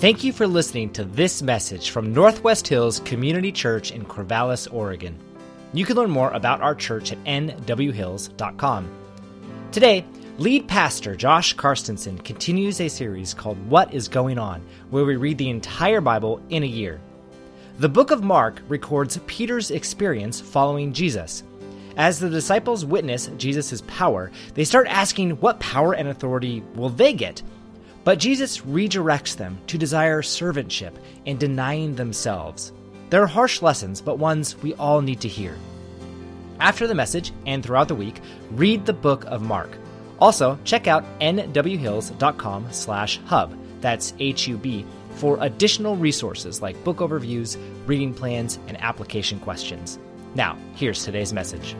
Thank you for listening to this message from Northwest Hills Community Church in Corvallis, Oregon. You can learn more about our church at nwhills.com. Today, lead pastor Josh Carstensen continues a series called What is Going On, where we read the entire Bible in a year. The book of Mark records Peter's experience following Jesus. As the disciples witness Jesus' power, they start asking what power and authority will they get? But Jesus redirects them to desire servantship and denying themselves. There are harsh lessons, but ones we all need to hear. After the message and throughout the week, read the book of Mark. Also, check out nwhills.com slash hub, that's H-U-B, for additional resources like book overviews, reading plans, and application questions. Now, here's today's message.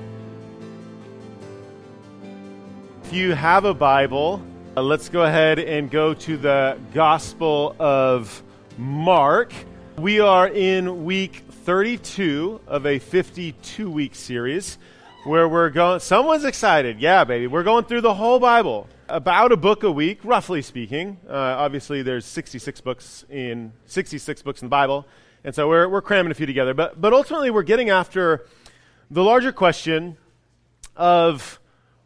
If you have a Bible, uh, let's go ahead and go to the Gospel of Mark. We are in week 32 of a 52 week series where we're going. Someone's excited. Yeah, baby. We're going through the whole Bible. About a book a week, roughly speaking. Uh, obviously, there's 66 books in 66 books in the Bible, and so we're, we're cramming a few together. But, but ultimately, we're getting after the larger question of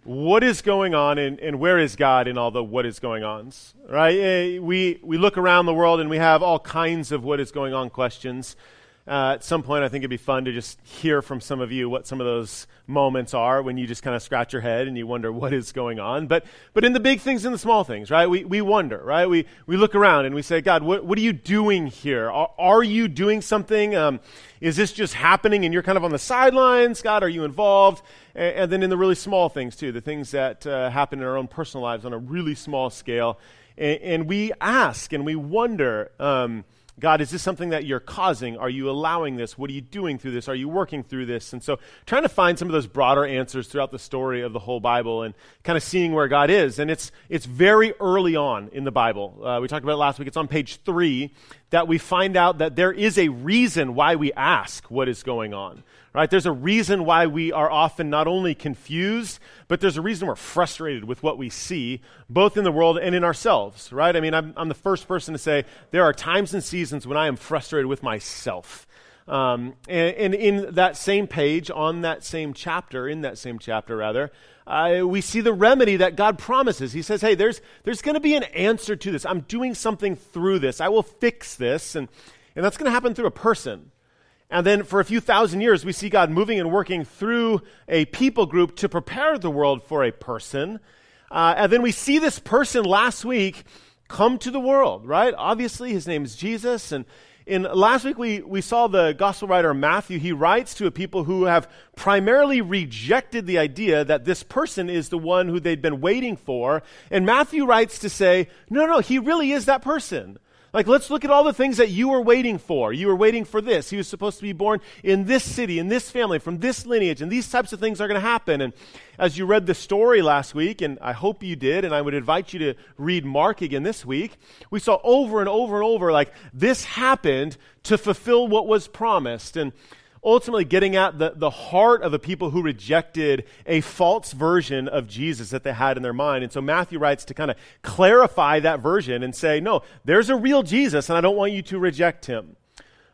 what is going on and, and, where is God in all the what is going ons, right? Eh, we, we look around the world and we have all kinds of what is going on questions. Uh, at some point, I think it'd be fun to just hear from some of you what some of those moments are when you just kind of scratch your head and you wonder what is going on. But, but in the big things and the small things, right, we, we wonder, right? We, we look around and we say, God, what, what are you doing here? Are, are you doing something? Um, is this just happening and you're kind of on the sidelines? God, are you involved? And, and then in the really small things, too, the things that uh, happen in our own personal lives on a really small scale. And, and we ask and we wonder, um, God, is this something that you're causing? Are you allowing this? What are you doing through this? Are you working through this? And so, trying to find some of those broader answers throughout the story of the whole Bible and kind of seeing where God is. And it's, it's very early on in the Bible. Uh, we talked about it last week. It's on page three that we find out that there is a reason why we ask what is going on right? There's a reason why we are often not only confused, but there's a reason we're frustrated with what we see, both in the world and in ourselves, right? I mean, I'm, I'm the first person to say there are times and seasons when I am frustrated with myself. Um, and, and, in that same page, on that same chapter, in that same chapter rather, uh, we see the remedy that God promises. He says, hey, there's, there's going to be an answer to this. I'm doing something through this. I will fix this. And, and that's going to happen through a person. And then for a few thousand years, we see God moving and working through a people group to prepare the world for a person. Uh, and then we see this person last week come to the world, right? Obviously, his name is Jesus. And in last week, we, we saw the gospel writer Matthew. He writes to a people who have primarily rejected the idea that this person is the one who they'd been waiting for. And Matthew writes to say, no, no, he really is that person. Like, let's look at all the things that you were waiting for. You were waiting for this. He was supposed to be born in this city, in this family, from this lineage, and these types of things are going to happen. And as you read the story last week, and I hope you did, and I would invite you to read Mark again this week, we saw over and over and over, like, this happened to fulfill what was promised. And ultimately getting at the, the heart of the people who rejected a false version of Jesus that they had in their mind. And so Matthew writes to kind of clarify that version and say, no, there's a real Jesus, and I don't want you to reject him.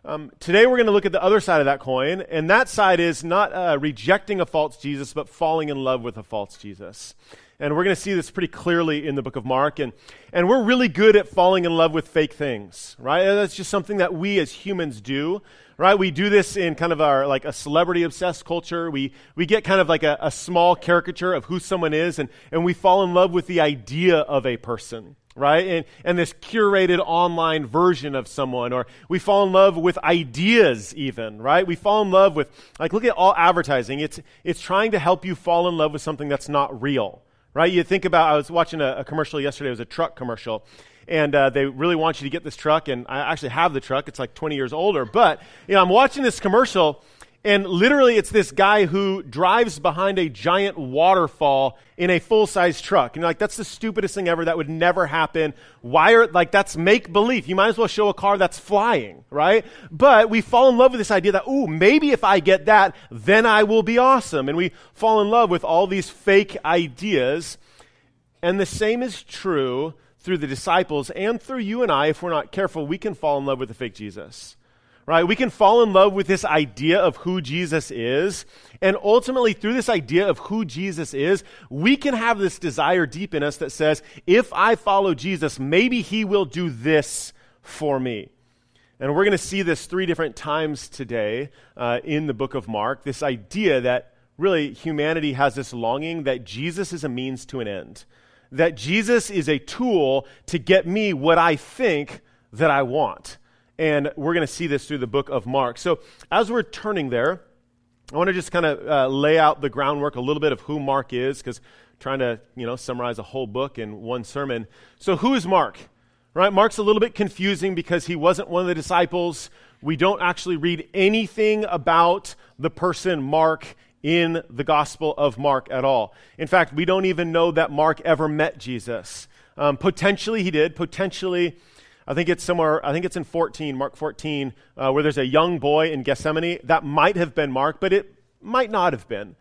Um, today we're going to look at the other side of that coin, and that side is not uh, rejecting a false Jesus, but falling in love with a false Jesus. And we're going to see this pretty clearly in the book of Mark. And, and we're really good at falling in love with fake things, right? That's just something that we as humans do right? We do this in kind of our like a celebrity obsessed culture. We we get kind of like a, a small caricature of who someone is, and, and we fall in love with the idea of a person right? And, and this curated online version of someone, or we fall in love with ideas, even, right? We fall in love with, like, look at all advertising. It's, it's trying to help you fall in love with something that's not real, right? You think about, I was watching a, a commercial yesterday, it was a truck commercial, and uh, they really want you to get this truck. And I actually have the truck; it's like 20 years older. But you know, I'm watching this commercial, and literally, it's this guy who drives behind a giant waterfall in a full size truck. And you're like, that's the stupidest thing ever. That would never happen. Why are, like, that's make believe. You might as well show a car that's flying, right? But we fall in love with this idea that, ooh, maybe if I get that, then I will be awesome. And we fall in love with all these fake ideas. And the same is true through the disciples and through you and I, if we're not careful, we can fall in love with the fake Jesus. Right? We can fall in love with this idea of who Jesus is. And ultimately, through this idea of who Jesus is, we can have this desire deep in us that says, if I follow Jesus, maybe he will do this for me. And we're going to see this three different times today uh, in the book of Mark this idea that really humanity has this longing that Jesus is a means to an end, that Jesus is a tool to get me what I think that I want. And we're going to see this through the book of Mark. So as we're turning there, I want to just kind of uh, lay out the groundwork a little bit of who Mark is, because trying to you know summarize a whole book in one sermon. So who is Mark? Right? Mark's a little bit confusing because he wasn't one of the disciples. We don't actually read anything about the person Mark in the Gospel of Mark at all. In fact, we don't even know that Mark ever met Jesus. Um, potentially he did. Potentially, I think it's somewhere, I think it's in 14, Mark 14, uh, where there's a young boy in Gethsemane. That might have been Mark, but it might not have been.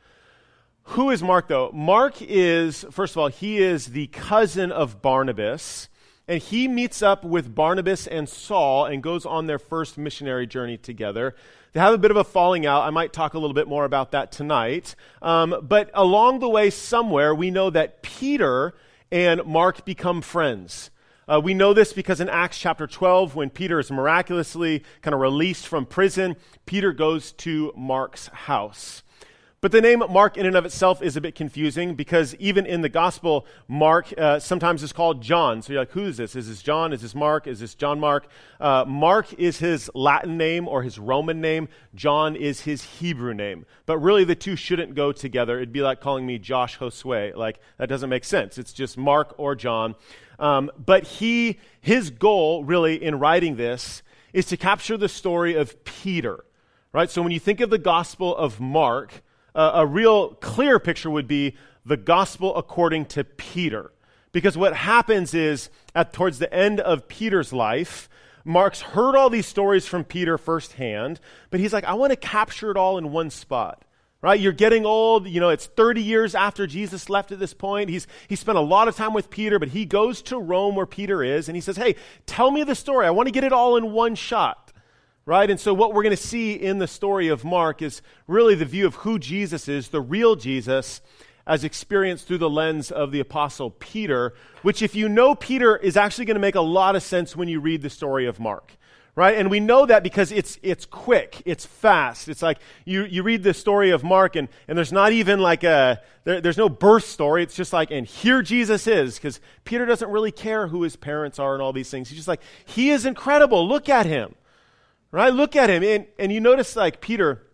Who is Mark, though? Mark is, first of all, he is the cousin of Barnabas and he meets up with Barnabas and Saul and goes on their first missionary journey together. They have a bit of a falling out. I might talk a little bit more about that tonight. Um, but along the way, somewhere, we know that Peter and Mark become friends. Uh, we know this because in Acts chapter 12, when Peter is miraculously kind of released from prison, Peter goes to Mark's house. But the name Mark, in and of itself, is a bit confusing because even in the gospel, Mark uh, sometimes is called John. So you're like, who is this? Is this John? Is this Mark? Is this John Mark? Uh, Mark is his Latin name or his Roman name. John is his Hebrew name. But really, the two shouldn't go together. It'd be like calling me Josh Josue. Like, that doesn't make sense. It's just Mark or John. Um, but he, his goal, really, in writing this, is to capture the story of Peter. Right? So when you think of the gospel of Mark, uh, a real clear picture would be the gospel according to Peter. Because what happens is, at towards the end of Peter's life, Mark's heard all these stories from Peter firsthand, but he's like, I want to capture it all in one spot. Right? You're getting old. You know, it's 30 years after Jesus left at this point. He's, he spent a lot of time with Peter, but he goes to Rome where Peter is, and he says, Hey, tell me the story. I want to get it all in one shot right? And so, what we're going to see in the story of Mark is really the view of who Jesus is, the real Jesus, as experienced through the lens of the Apostle Peter, which, if you know Peter, is actually going to make a lot of sense when you read the story of Mark. Right? And we know that because it's, it's quick, it's fast. It's like you, you read the story of Mark, and, and there's not even like a, there, there's no birth story. It's just like, and here Jesus is, because Peter doesn't really care who his parents are and all these things. He's just like, he is incredible. Look at him. Right? Look at him. And, and you notice, like, Peter,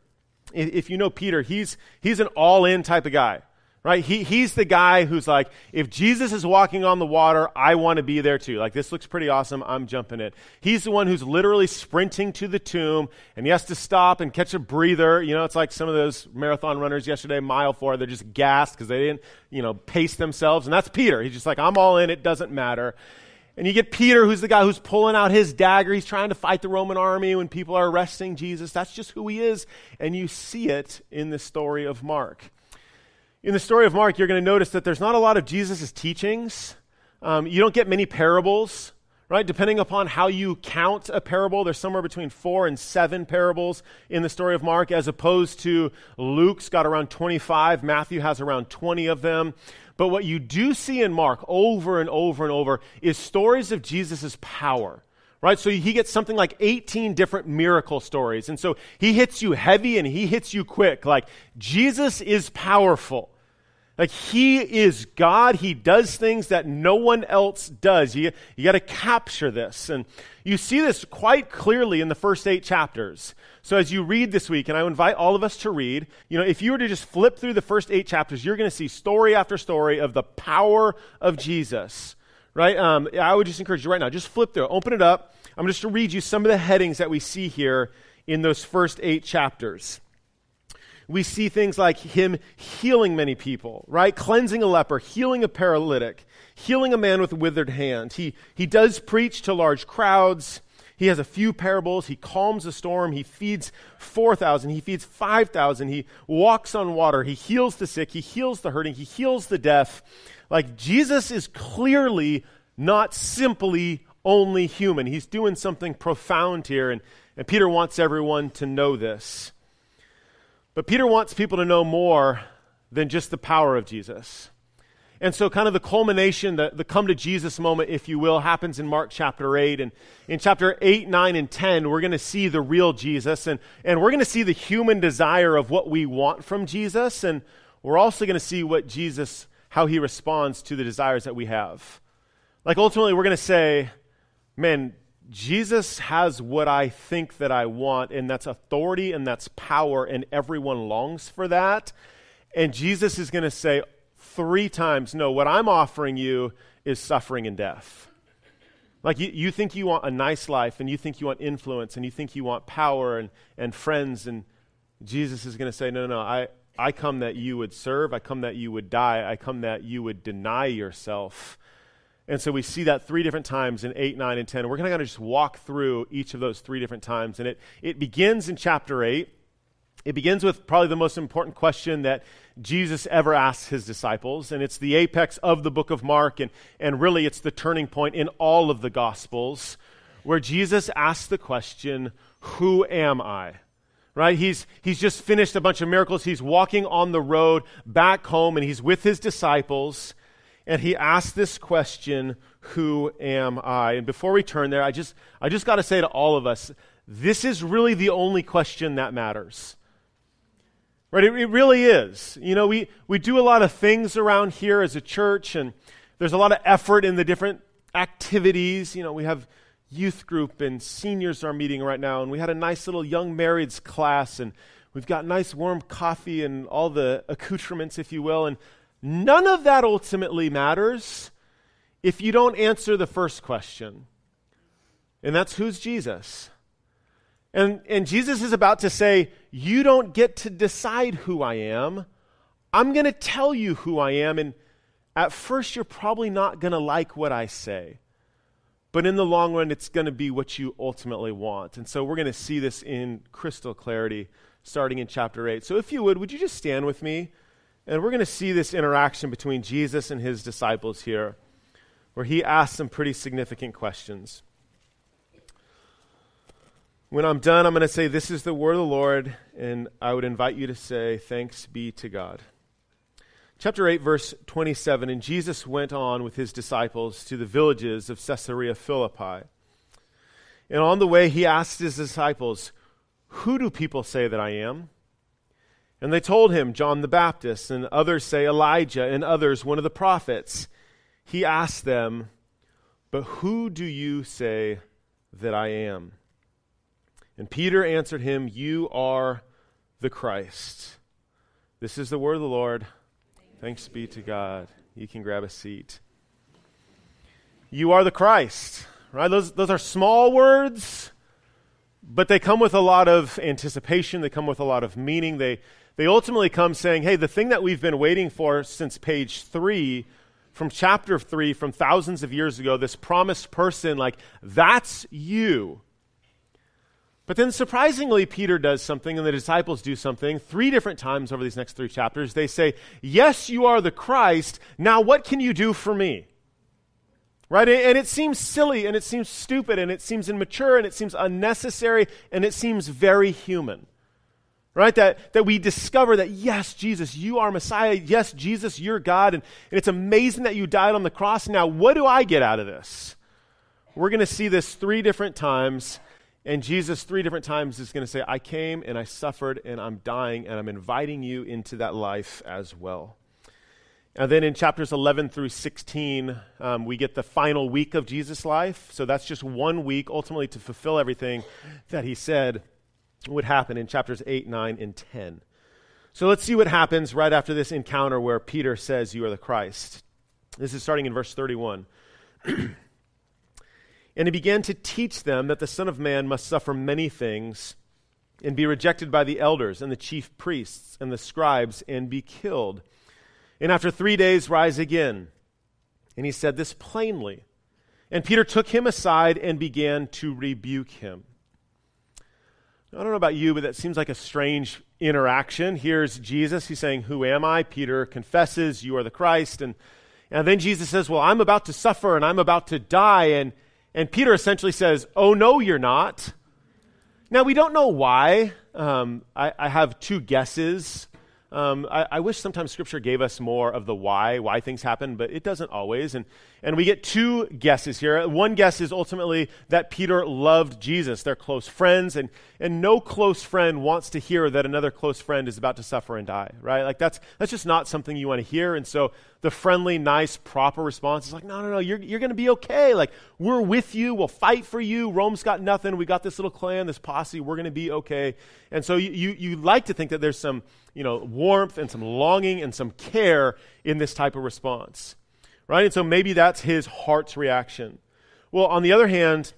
if you know Peter, he's, he's an all in type of guy. Right? He, he's the guy who's like, if Jesus is walking on the water, I want to be there too. Like, this looks pretty awesome. I'm jumping it. He's the one who's literally sprinting to the tomb and he has to stop and catch a breather. You know, it's like some of those marathon runners yesterday, mile four, they're just gassed because they didn't, you know, pace themselves. And that's Peter. He's just like, I'm all in. It doesn't matter. And you get Peter, who's the guy who's pulling out his dagger. He's trying to fight the Roman army when people are arresting Jesus. That's just who he is. And you see it in the story of Mark. In the story of Mark, you're going to notice that there's not a lot of Jesus' teachings. Um, you don't get many parables, right? Depending upon how you count a parable, there's somewhere between four and seven parables in the story of Mark, as opposed to Luke's got around 25, Matthew has around 20 of them. But what you do see in Mark over and over and over is stories of Jesus' power. Right? So he gets something like 18 different miracle stories. And so he hits you heavy and he hits you quick. Like, Jesus is powerful. Like he is God. He does things that no one else does. You, you got to capture this. And you see this quite clearly in the first eight chapters. So as you read this week, and I invite all of us to read, you know, if you were to just flip through the first eight chapters, you're going to see story after story of the power of Jesus. Right? Um, I would just encourage you right now, just flip through, open it up. I'm just to read you some of the headings that we see here in those first eight chapters we see things like him healing many people, right? Cleansing a leper, healing a paralytic, healing a man with a withered hand. He, he does preach to large crowds. He has a few parables. He calms the storm. He feeds 4,000. He feeds 5,000. He walks on water. He heals the sick. He heals the hurting. He heals the deaf. Like Jesus is clearly not simply only human. He's doing something profound here, and, and Peter wants everyone to know this. But Peter wants people to know more than just the power of Jesus. And so, kind of the culmination, the, the come to Jesus moment, if you will, happens in Mark chapter 8. And in chapter 8, 9, and 10, we're going to see the real Jesus. And, and we're going to see the human desire of what we want from Jesus. And we're also going to see what Jesus, how he responds to the desires that we have. Like, ultimately, we're going to say, man, Jesus has what I think that I want, and that's authority and that's power, and everyone longs for that. And Jesus is going to say, three times, No, what I'm offering you is suffering and death. Like you, you think you want a nice life and you think you want influence and you think you want power and, and friends, and Jesus is going to say, No, no, no, I, I come that you would serve, I come that you would die, I come that you would deny yourself. And so we see that three different times in 8, 9, and 10. We're going to just walk through each of those three different times. And it, it begins in chapter 8. It begins with probably the most important question that Jesus ever asks his disciples, and it's the apex of the book of Mark, and, and really it's the turning point in all of the Gospels, where Jesus asks the question, Who am I? Right? He's, he's just finished a bunch of miracles. He's walking on the road back home, and he's with his disciples, and he asks this question, Who am I? And before we turn there, I just, I just got to say to all of us, this is really the only question that matters. Right? It, it really is. You know, we, we do a lot of things around here as a church, and there's a lot of effort in the different activities. You know, we have youth group, and seniors are meeting right now, and we had a nice little young marrieds class, and we've got nice warm coffee and all the accoutrements, if you will, and none of that ultimately matters if you don't answer the first question. And that's who's Jesus? And, and Jesus is about to say, You don't get to decide who I am. I'm going to tell you who I am. And at first, you're probably not going to like what I say. But in the long run, it's going to be what you ultimately want. And so we're going to see this in crystal clarity starting in chapter 8. So if you would, would you just stand with me? And we're going to see this interaction between Jesus and his disciples here, where he asks some pretty significant questions. When I'm done, I'm going to say, This is the word of the Lord, and I would invite you to say, Thanks be to God. Chapter 8, verse 27 And Jesus went on with his disciples to the villages of Caesarea Philippi. And on the way, he asked his disciples, Who do people say that I am? And they told him, John the Baptist, and others say Elijah, and others one of the prophets. He asked them, But who do you say that I am? And Peter answered him, You are the Christ. This is the word of the Lord. Thanks be to God. You can grab a seat. You are the Christ, right? Those, those are small words, but they come with a lot of anticipation. They come with a lot of meaning. They, they ultimately come saying, hey, the thing that we've been waiting for since page three, from chapter three, from thousands of years ago, this promised person, like, that's you. But then surprisingly, Peter does something and the disciples do something three different times over these next three chapters. They say, Yes, you are the Christ. Now, what can you do for me? Right? And it seems silly and it seems stupid and it seems immature and it seems unnecessary and it seems very human. Right? That, that we discover that, yes, Jesus, you are Messiah. Yes, Jesus, you're God. And, and it's amazing that you died on the cross. Now, what do I get out of this? We're going to see this three different times and Jesus, three different times, is going to say, I came and I suffered and I'm dying and I'm inviting you into that life as well. And then in chapters 11 through 16, um, we get the final week of Jesus' life. So that's just one week, ultimately, to fulfill everything that he said would happen in chapters 8, 9, and 10. So let's see what happens right after this encounter where Peter says, You are the Christ. This is starting in verse 31. And he began to teach them that the Son of Man must suffer many things and be rejected by the elders and the chief priests and the scribes and be killed. And after three days, rise again. And he said this plainly. And Peter took him aside and began to rebuke him. I don't know about you, but that seems like a strange interaction. Here's Jesus. He's saying, Who am I? Peter confesses, You are the Christ. And And then Jesus says, Well, I'm about to suffer and I'm about to die. And, and Peter essentially says, Oh, no, you're not. Now, we don't know why. Um, I, I, have two guesses. Um, I, I, wish sometimes Scripture gave us more of the why, why things happen, but it doesn't always. And, and we get two guesses here. One guess is ultimately that Peter loved Jesus. They're close friends, and, and no close friend wants to hear that another close friend is about to suffer and die, right? Like, that's, that's just not something you want to hear. And so the friendly, nice, proper response is like, no, no, no, you're, you're going to be okay. Like, we're with you. We'll fight for you. Rome's got nothing. We got this little clan, this posse. We're going to be okay. And so you, you, you like to think that there's some, you know, warmth and some longing and some care in this type of response right? And so maybe that's his heart's reaction. Well, on the other hand,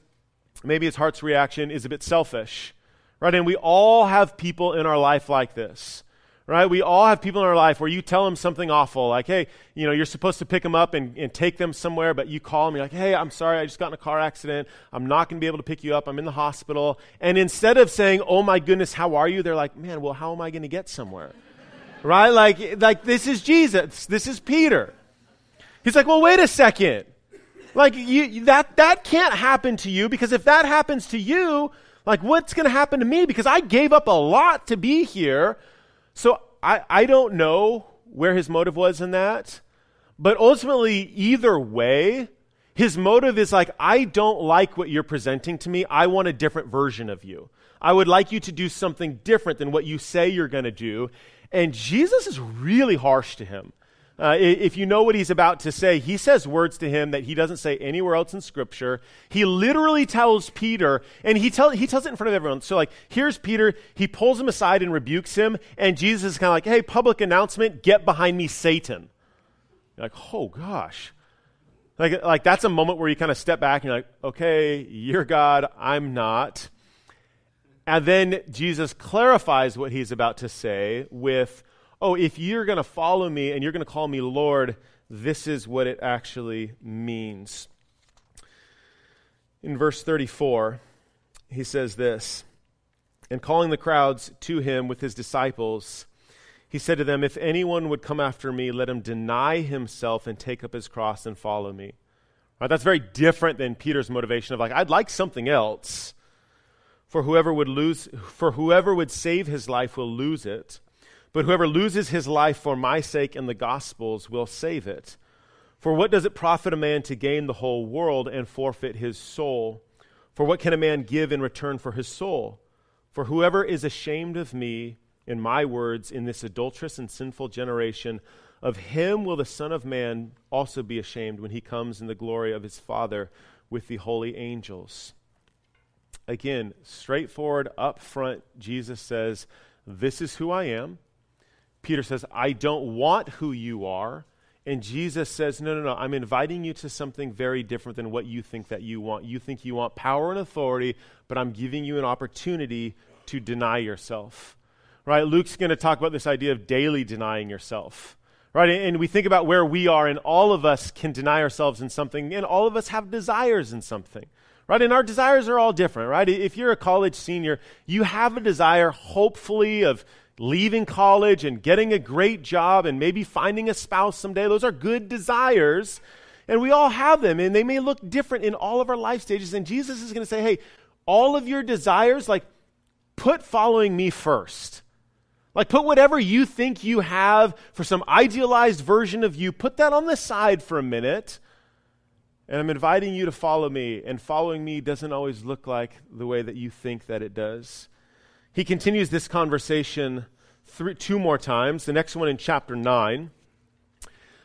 maybe his heart's reaction is a bit selfish, right? And we all have people in our life like this, right? We all have people in our life where you tell them something awful, like, hey, you know, you're supposed to pick them up and, and take them somewhere, but you call them, like, hey, I'm sorry, I just got in a car accident. I'm not going to be able to pick you up. I'm in the hospital. And instead of saying, oh my goodness, how are you? They're like, man, well, how am I going to get somewhere? right? Like, like this is Jesus. This is Peter. He's like, well, wait a second. Like, you, that, that can't happen to you because if that happens to you, like, what's going to happen to me? Because I gave up a lot to be here. So I, I don't know where his motive was in that. But ultimately, either way, his motive is like, I don't like what you're presenting to me. I want a different version of you. I would like you to do something different than what you say you're going to do. And Jesus is really harsh to him. Uh, if you know what he's about to say, he says words to him that he doesn't say anywhere else in Scripture. He literally tells Peter, and he, tell, he tells it in front of everyone. So, like, here's Peter. He pulls him aside and rebukes him, and Jesus is kind of like, hey, public announcement, get behind me, Satan. You're like, oh, gosh. Like, like, that's a moment where you kind of step back and you're like, okay, you're God, I'm not. And then Jesus clarifies what he's about to say with, oh, if you're going to follow me and you're going to call me Lord, this is what it actually means. In verse 34, he says this And calling the crowds to him with his disciples, he said to them, If anyone would come after me, let him deny himself and take up his cross and follow me. Right, that's very different than Peter's motivation of like, I'd like something else. For whoever would lose, for whoever would save his life will lose it. But whoever loses his life for my sake and the gospel's will save it. For what does it profit a man to gain the whole world and forfeit his soul? For what can a man give in return for his soul? For whoever is ashamed of me in my words in this adulterous and sinful generation, of him will the Son of Man also be ashamed when he comes in the glory of his Father with the holy angels. Again, straightforward, up front, Jesus says, This is who I am. Peter says, I don't want who you are. And Jesus says, No, no, no, I'm inviting you to something very different than what you think that you want. You think you want power and authority, but I'm giving you an opportunity to deny yourself. Right? Luke's going to talk about this idea of daily denying yourself. Right? And we think about where we are, and all of us can deny ourselves in something, and all of us have desires in something. Right? And our desires are all different, right? If you're a college senior, you have a desire, hopefully, of leaving college and getting a great job and maybe finding a spouse someday. Those are good desires. And we all have them, and they may look different in all of our life stages. And Jesus is going to say, hey, all of your desires, like, put following me first. Like, put whatever you think you have for some idealized version of you, put that on the side for a minute. And I'm inviting you to follow me. And following me doesn't always look like the way that you think that it does. He continues this conversation three, two more times, the next one in chapter 9.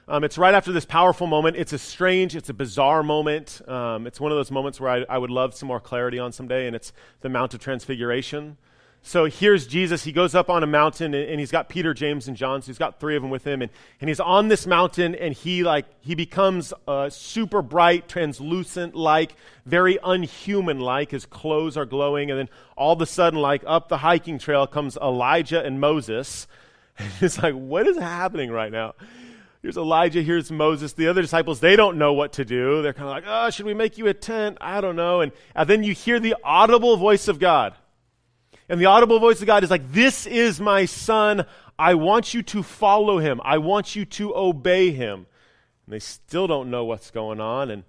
Um, it's right after this powerful moment. It's a strange, it's a bizarre moment. Um, it's one of those moments where I, I would love some more clarity on someday, and it's the Mount of Transfiguration. So here's Jesus. He goes up on a mountain and, and, he's got Peter, James, and John. So he's got three of them with him. And, and he's on this mountain and he like he becomes uh, super bright, translucent like, very unhuman like. His clothes are glowing. And then all of a sudden, like up the hiking trail comes Elijah and Moses. And it's like, what is happening right now? Here's Elijah, here's Moses. The other disciples, they don't know what to do. They're kind of like, oh, should we make you a tent? I don't know. And, and then you hear the audible voice of God. And the audible voice of God is like, This is my son. I want you to follow him. I want you to obey him. And they still don't know what's going on. And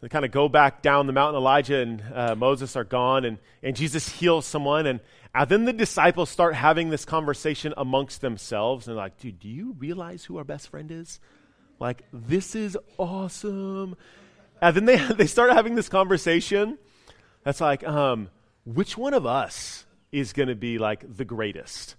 they kind of go back down the mountain. Elijah and uh, Moses are gone, and, and Jesus heals someone. And, and then the disciples start having this conversation amongst themselves. And like, dude, do you realize who our best friend is? Like, this is awesome. And then they, they start having this conversation that's like, um, which one of us is going to be like the greatest?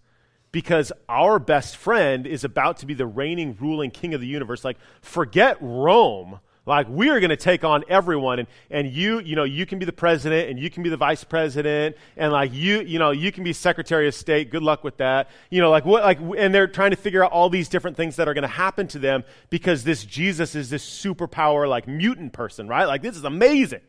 Because our best friend is about to be the reigning, ruling king of the universe. Like, forget Rome. Like, we are going to take on everyone. And, and you, you know, you can be the president and you can be the vice president. And like, you, you know, you can be secretary of state. Good luck with that. You know, like what, like, and they're trying to figure out all these different things that are going to happen to them because this Jesus is this superpower, like, mutant person, right? Like, this is amazing.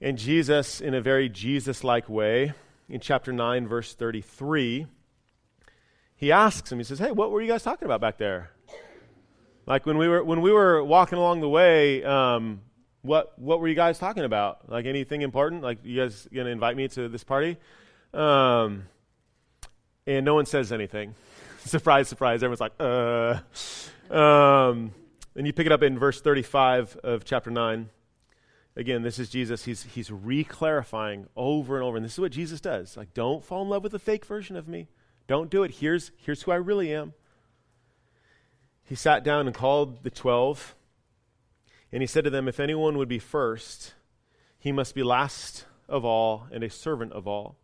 And Jesus, in a very Jesus like way, in chapter 9, verse 33, he asks him, he says, Hey, what were you guys talking about back there? Like when we were when we were walking along the way, um, what what were you guys talking about? Like anything important? Like you guys gonna invite me to this party? Um, and no one says anything. surprise, surprise. Everyone's like, uh. Um, and you pick it up in verse 35 of chapter 9. Again, this is Jesus. He's, he's re-clarifying over and over. And this is what Jesus does. Like, don't fall in love with a fake version of me. Don't do it. Here's, here's who I really am he sat down and called the twelve, and he said to them, If anyone would be first, he must be last of all and a servant of all.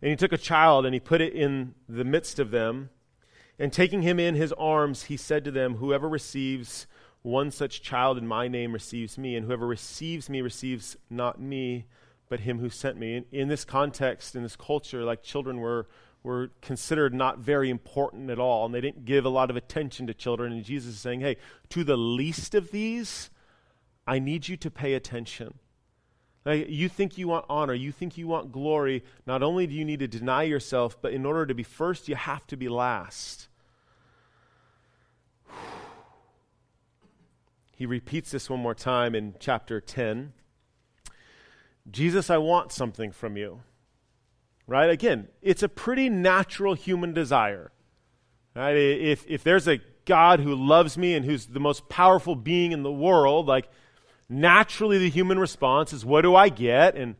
And he took a child and he put it in the midst of them. And taking him in his arms, he said to them, Whoever receives one such child in my name receives me, and whoever receives me receives not me, but him who sent me. In, in this context, in this culture, like children were were considered not very important at all, and they didn't give a lot of attention to children. And Jesus is saying, hey, to the least of these, I need you to pay attention. Like, you think you want honor, you think you want glory. Not only do you need to deny yourself, but in order to be first, you have to be last. He repeats this one more time in chapter 10. Jesus, I want something from you right? Again, it's a pretty natural human desire. Right? If, if there's a God who loves me and who's the most powerful being in the world, like naturally the human response is, What do I get? And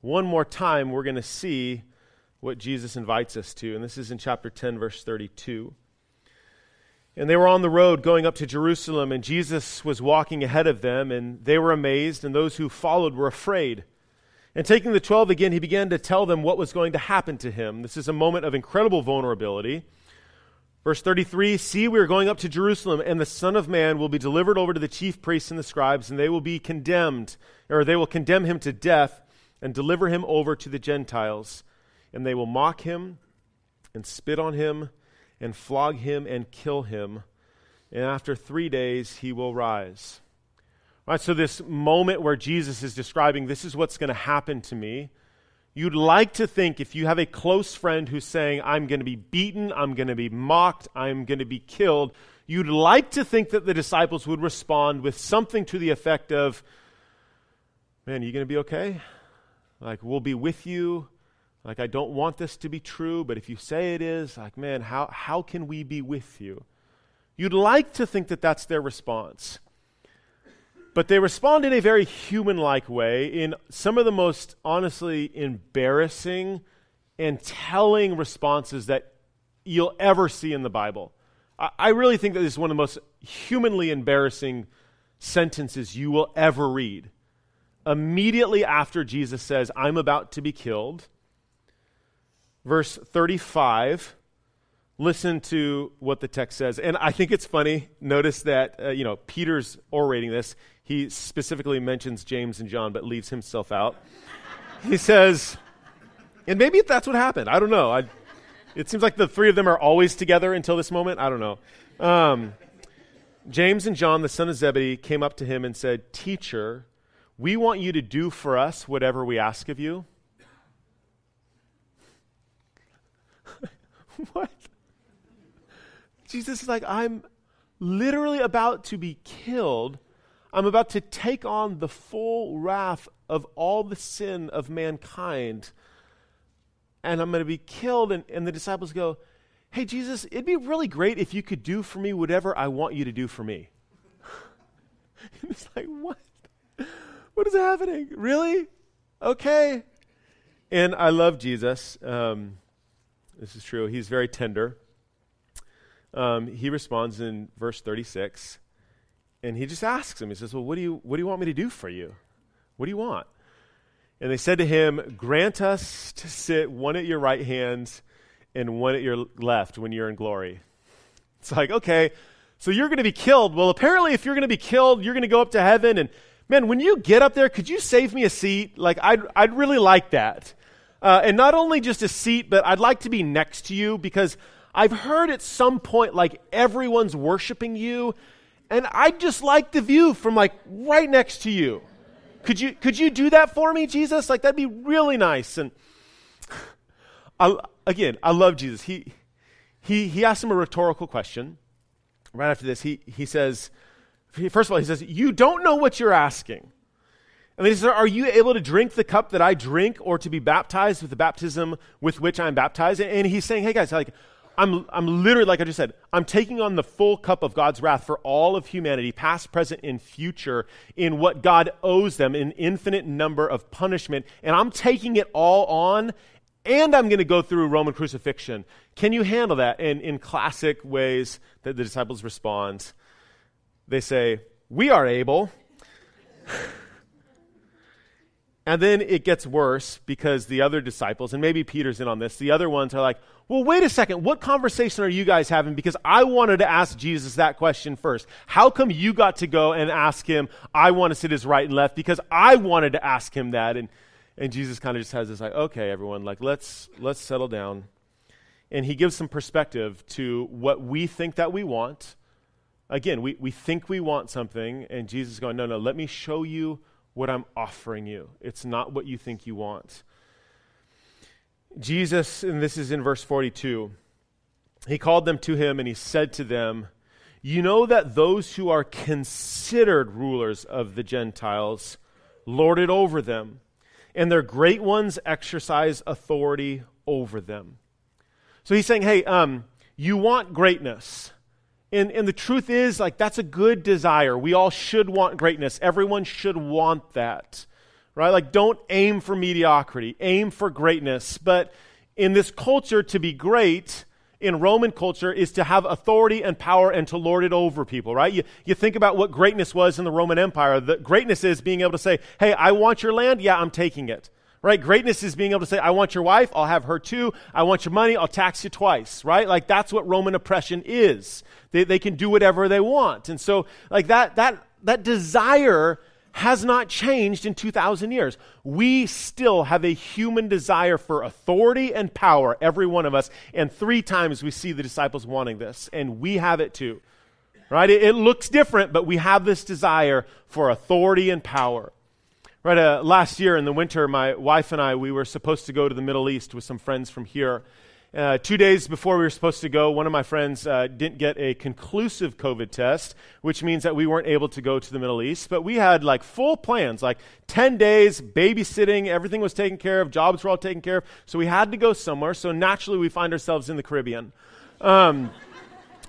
one more time, we're going to see what Jesus invites us to. And this is in chapter 10, verse 32. And they were on the road going up to Jerusalem, and Jesus was walking ahead of them, and they were amazed, and those who followed were afraid. And taking the twelve again, he began to tell them what was going to happen to him. This is a moment of incredible vulnerability. Verse 33 See, we are going up to Jerusalem, and the Son of Man will be delivered over to the chief priests and the scribes, and they will be condemned, or they will condemn him to death and deliver him over to the Gentiles. And they will mock him and spit on him and flog him and kill him. And after three days he will rise. Right, so this moment where Jesus is describing this is what's going to happen to me. You'd like to think if you have a close friend who's saying, I'm going to be beaten, I'm going to be mocked, I'm going to be killed, you'd like to think that the disciples would respond with something to the effect of, Man, are you going to be okay? Like, we'll be with you. Like, I don't want this to be true, but if you say it is, like, man, how, how can we be with you? You'd like to think that that's their response. But they respond in a very human like way in some of the most honestly embarrassing and telling responses that you'll ever see in the Bible. I, I really think that this is one of the most humanly embarrassing sentences you will ever read. Immediately after Jesus says, I'm about to be killed, verse 35 listen to what the text says. And I think it's funny. Notice that, uh, you know, Peter's orating this he specifically mentions James and John, but leaves himself out. he says, and maybe that's what happened. I don't know. I, it seems like the three of them are always together until this moment. I don't know. Um, James and John, the son of Zebedee, came up to him and said, Teacher, we want you to do for us whatever we ask of you. what? Jesus is like, I'm literally about to be killed I'm about to take on the full wrath of all the sin of mankind, and I'm going to be killed. And, and the disciples go, Hey, Jesus, it'd be really great if you could do for me whatever I want you to do for me. And it's like, what? What is happening? Really? Okay. And I love Jesus. Um, this is true. He's very tender. Um, he responds in verse 36, and he just asks him, he says, Well, what do, you, what do you want me to do for you? What do you want? And they said to him, Grant us to sit one at your right hand and one at your left when you're in glory. It's like, okay, so you're going to be killed. Well, apparently, if you're going to be killed, you're going to go up to heaven. And man, when you get up there, could you save me a seat? Like, I'd, I'd really like that. Uh, and not only just a seat, but I'd like to be next to you because I've heard at some point, like, everyone's worshiping you. And I'd just like the view from, like, right next to you. Could you, could you do that for me, Jesus? Like, that'd be really nice. And I, again, I love Jesus. He, he, he asked him a rhetorical question right after this. He, he says, first of all, he says, You don't know what you're asking. And then he says, Are you able to drink the cup that I drink or to be baptized with the baptism with which I'm baptized? And he's saying, Hey guys, like, I'm, I'm literally, like I just said, I'm taking on the full cup of God's wrath for all of humanity, past, present, and future, in what God owes them, an infinite number of punishment. And I'm taking it all on, and I'm going to go through Roman crucifixion. Can you handle that? And in classic ways that the disciples respond, they say, We are able. And then it gets worse because the other disciples, and maybe Peter's in on this, the other ones are like, well, wait a second. What conversation are you guys having? Because I wanted to ask Jesus that question first. How come you got to go and ask him, I want to sit his right and left? Because I wanted to ask him that. And, and Jesus kind of just has this like, okay, everyone, like, let's, let's settle down. And he gives some perspective to what we think that we want. Again, we, we think we want something, and Jesus is going, no, no, let me show you what I'm offering you. It's not what you think you want. Jesus, and this is in verse 42, he called them to him and he said to them, You know that those who are considered rulers of the Gentiles lord it over them, and their great ones exercise authority over them. So he's saying, Hey, um, you want greatness. And, and the truth is, like, that's a good desire. We all should want greatness. Everyone should want that, right? Like, don't aim for mediocrity, aim for greatness. But in this culture, to be great, in Roman culture, is to have authority and power and to lord it over people, right? You, you think about what greatness was in the Roman Empire. The greatness is being able to say, hey, I want your land. Yeah, I'm taking it right? Greatness is being able to say, I want your wife, I'll have her too. I want your money, I'll tax you twice, right? Like that's what Roman oppression is. They, they can do whatever they want. And so, like that, that, that desire has not changed in 2,000 years. We still have a human desire for authority and power, every one of us. And three times we see the disciples wanting this, and we have it too. Right? It, it looks different, but we have this desire for authority and power. Right, uh, last year in the winter, my wife and I, we were supposed to go to the Middle East with some friends from here. Uh, two days before we were supposed to go, one of my friends uh, didn't get a conclusive COVID test, which means that we weren't able to go to the Middle East. But we had like full plans, like 10 days, babysitting, everything was taken care of, jobs were all taken care of. So we had to go somewhere. So naturally, we find ourselves in the Caribbean. Um,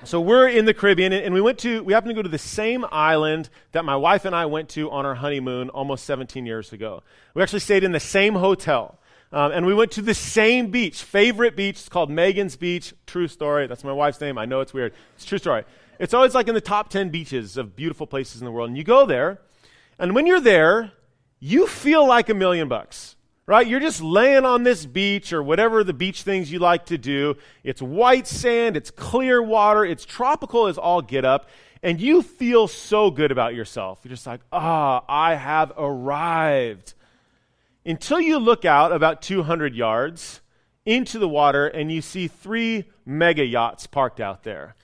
so we're in the Caribbean, and we went to, we happened to go to the same island that my wife and I went to on our honeymoon almost 17 years ago. We actually stayed in the same hotel. Um, and we went to the same beach, favorite beach. It's called Megan's Beach. True story. That's my wife's name. I know it's weird. It's true story. It's always like in the top 10 beaches of beautiful places in the world. And you go there, and when you're there, you feel like a million bucks right? You're just laying on this beach or whatever the beach things you like to do. It's white sand, it's clear water, it's tropical as all get up, and you feel so good about yourself. You're just like, ah, oh, I have arrived. Until you look out about 200 yards into the water and you see three mega yachts parked out there.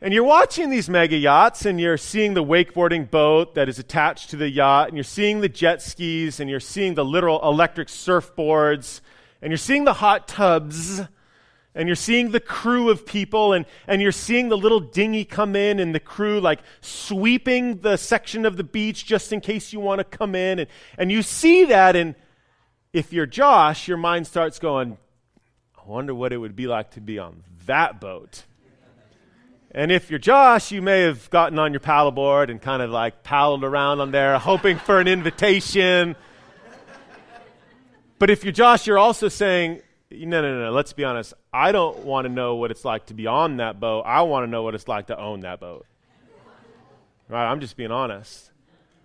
And you're watching these mega yachts and you're seeing the wakeboarding boat that is attached to the yacht and you're seeing the jet skis and you're seeing the literal electric surfboards and you're seeing the hot tubs and you're seeing the crew of people and, and you're seeing the little dinghy come in and the crew like sweeping the section of the beach just in case you want to come in and, and you see that and if you're Josh, your mind starts going, I wonder what it would be like to be on that boat And if you're Josh, you may have gotten on your paddleboard and kind of like paddled around on there, hoping for an invitation. But if you're Josh, you're also saying, no, no, no, let's be honest. I don't want to know what it's like to be on that boat. I want to know what it's like to own that boat. Right? I'm just being honest.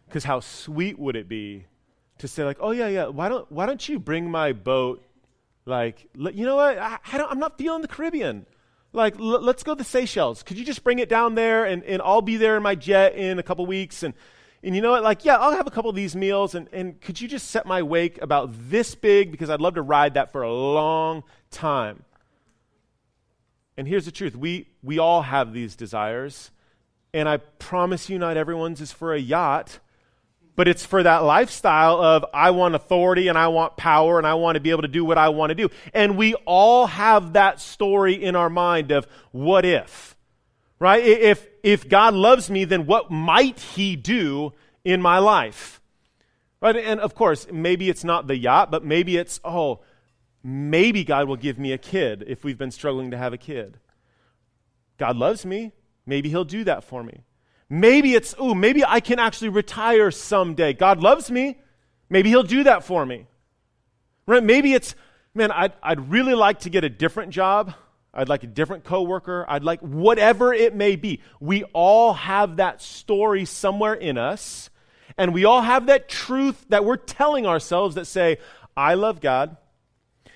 Because how sweet would it be to say, like, oh, yeah, yeah, why don't, why don't you bring my boat? Like, you know what? I, I I'm not feeling the Caribbean. Like, l- let's go to the Seychelles. Could you just bring it down there and, and I'll be there in my jet in a couple weeks? And, and you know what? Like, yeah, I'll have a couple of these meals. And, and could you just set my wake about this big? Because I'd love to ride that for a long time. And here's the truth we, we all have these desires. And I promise you, not everyone's is for a yacht but it's for that lifestyle of I want authority and I want power and I want to be able to do what I want to do. And we all have that story in our mind of what if, right? If, if God loves me, then what might he do in my life? Right? And of course, maybe it's not the yacht, but maybe it's, oh, maybe God will give me a kid if we've been struggling to have a kid. God loves me. Maybe he'll do that for me. Maybe it's, ooh, maybe I can actually retire someday. God loves me. Maybe He'll do that for me. Right? Maybe it's, man, I'd, I'd really like to get a different job. I'd like a different coworker. I'd like whatever it may be. We all have that story somewhere in us. And we all have that truth that we're telling ourselves that say, I love God.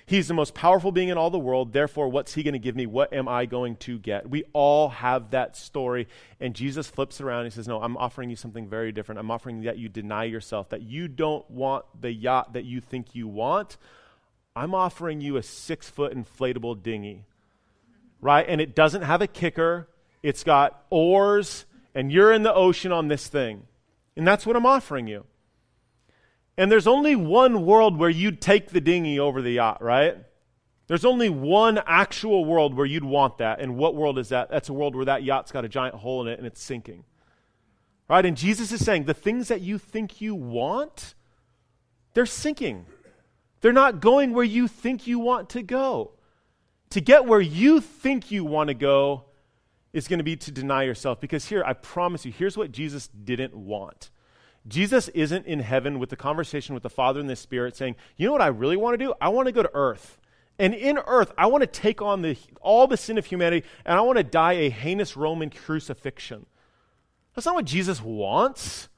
He's the most powerful being in all the world. Therefore, what's he going to give me? What am I going to get? We all have that story. And Jesus flips around and he says, No, I'm offering you something very different. I'm offering that you deny yourself, that you don't want the yacht that you think you want. I'm offering you a six foot inflatable dinghy, right? And it doesn't have a kicker, it's got oars, and you're in the ocean on this thing. And that's what I'm offering you. And there's only one world where you'd take the dinghy over the yacht, right? There's only one actual world where you'd want that. And what world is that? That's a world where that yacht's got a giant hole in it and it's sinking. Right? And Jesus is saying the things that you think you want, they're sinking. They're not going where you think you want to go. To get where you think you want to go is going to be to deny yourself. Because here, I promise you, here's what Jesus didn't want. Jesus isn't in heaven with the conversation with the Father and the Spirit saying, You know what I really want to do? I want to go to earth. And in earth, I want to take on the, all the sin of humanity and I want to die a heinous Roman crucifixion. That's not what Jesus wants.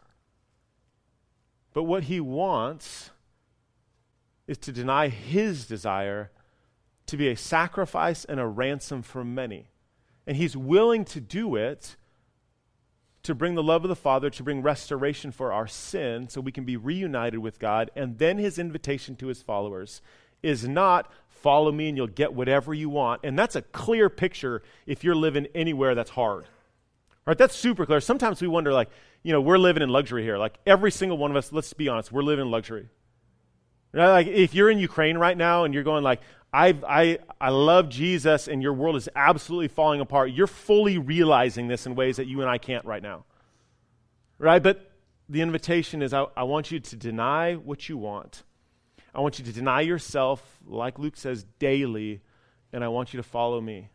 But what he wants is to deny his desire to be a sacrifice and a ransom for many. And he's willing to do it to bring the love of the Father, to bring restoration for our sin so we can be reunited with God. And then his invitation to his followers is not follow me and you'll get whatever you want. And that's a clear picture if you're living anywhere that's hard. Right? That's super clear. Sometimes we wonder, like, you know, we're living in luxury here. Like, every single one of us, let's be honest, we're living in luxury. Like, if you're in Ukraine right now and you're going, like, I, I, I love Jesus and your world is absolutely falling apart. You're fully realizing this in ways that you and I can't right now. Right? But the invitation is I, I want you to deny what you want. I want you to deny yourself, like Luke says, daily, and I want you to follow me.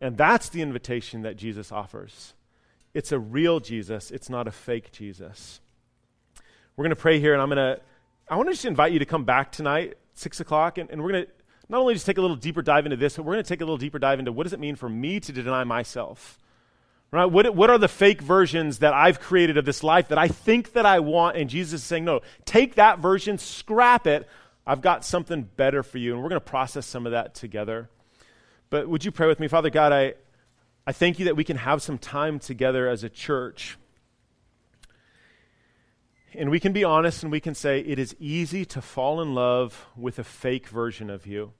And that's the invitation that Jesus offers. It's a real Jesus, it's not a fake Jesus. We're going to pray here, and I'm going to, I want to just invite you to come back tonight, 6 o'clock, and, and we're going to not only just take a little deeper dive into this, but we're going to take a little deeper dive into what does it mean for me to deny myself? Right? What, what are the fake versions that I've created of this life that I think that I want? And Jesus is saying, no, take that version, scrap it. I've got something better for you. And we're going to process some of that together. But would you pray with me? Father God, I, I thank you that we can have some time together as a church. And we can be honest and we can say it is easy to fall in love with a fake version of you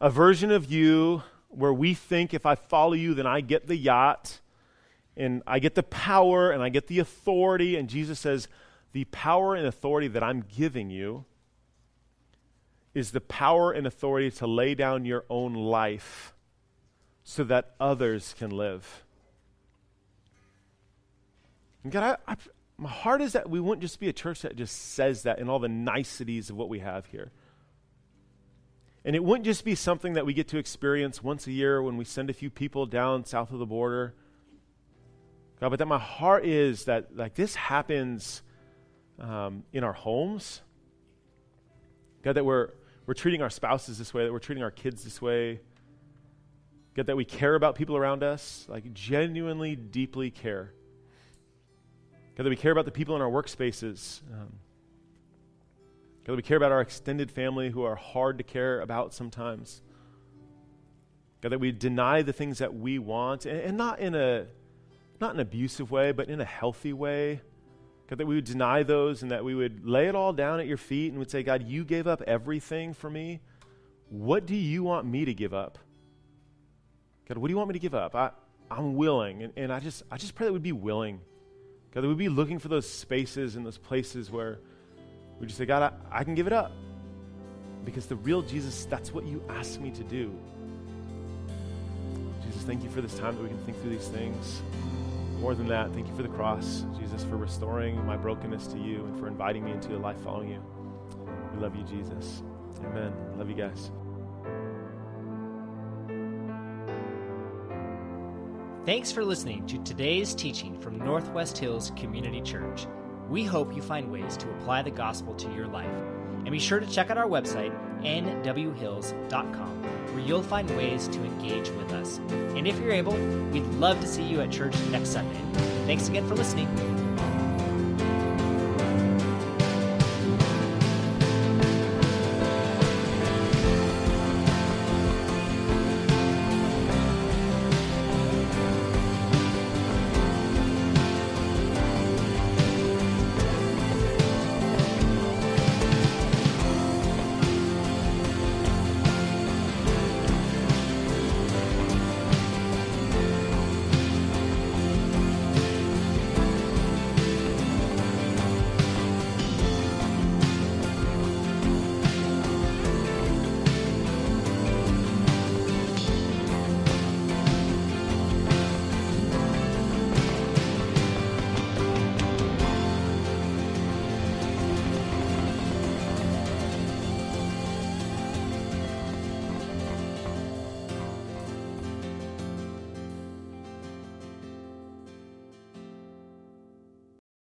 a version of you where we think if I follow you, then I get the yacht and I get the power and I get the authority. And Jesus says, the power and authority that I'm giving you is the power and authority to lay down your own life so that others can live. And God, I, I, my heart is that we wouldn't just be a church that just says that in all the niceties of what we have here. And it wouldn't just be something that we get to experience once a year when we send a few people down south of the border. God, but that my heart is that like this happens um, in our homes. God, that we're, we're treating our spouses this way, that we're treating our kids this way. God, that we care about people around us, like genuinely, deeply care. God, that we care about the people in our workspaces. Um, God, that we care about our extended family who are hard to care about sometimes. God, that we deny the things that we want, and, and not in a not an abusive way, but in a healthy way. God, that we would deny those and that we would lay it all down at your feet and would say, God, you gave up everything for me. What do you want me to give up? God, what do you want me to give up? I, I'm willing. And, and I, just, I just pray that we'd be willing. God, that we'd be looking for those spaces and those places where we just say, God, I, I can give it up. Because the real Jesus, that's what you asked me to do. Jesus, thank you for this time that we can think through these things. More than that, thank you for the cross, Jesus, for restoring my brokenness to you and for inviting me into a life following you. We love you, Jesus. Amen. Love you guys. Thanks for listening to today's teaching from Northwest Hills Community Church. We hope you find ways to apply the gospel to your life. And be sure to check out our website, nwhills.com, where you'll find ways to engage with us. And if you're able, we'd love to see you at church next Sunday. Thanks again for listening.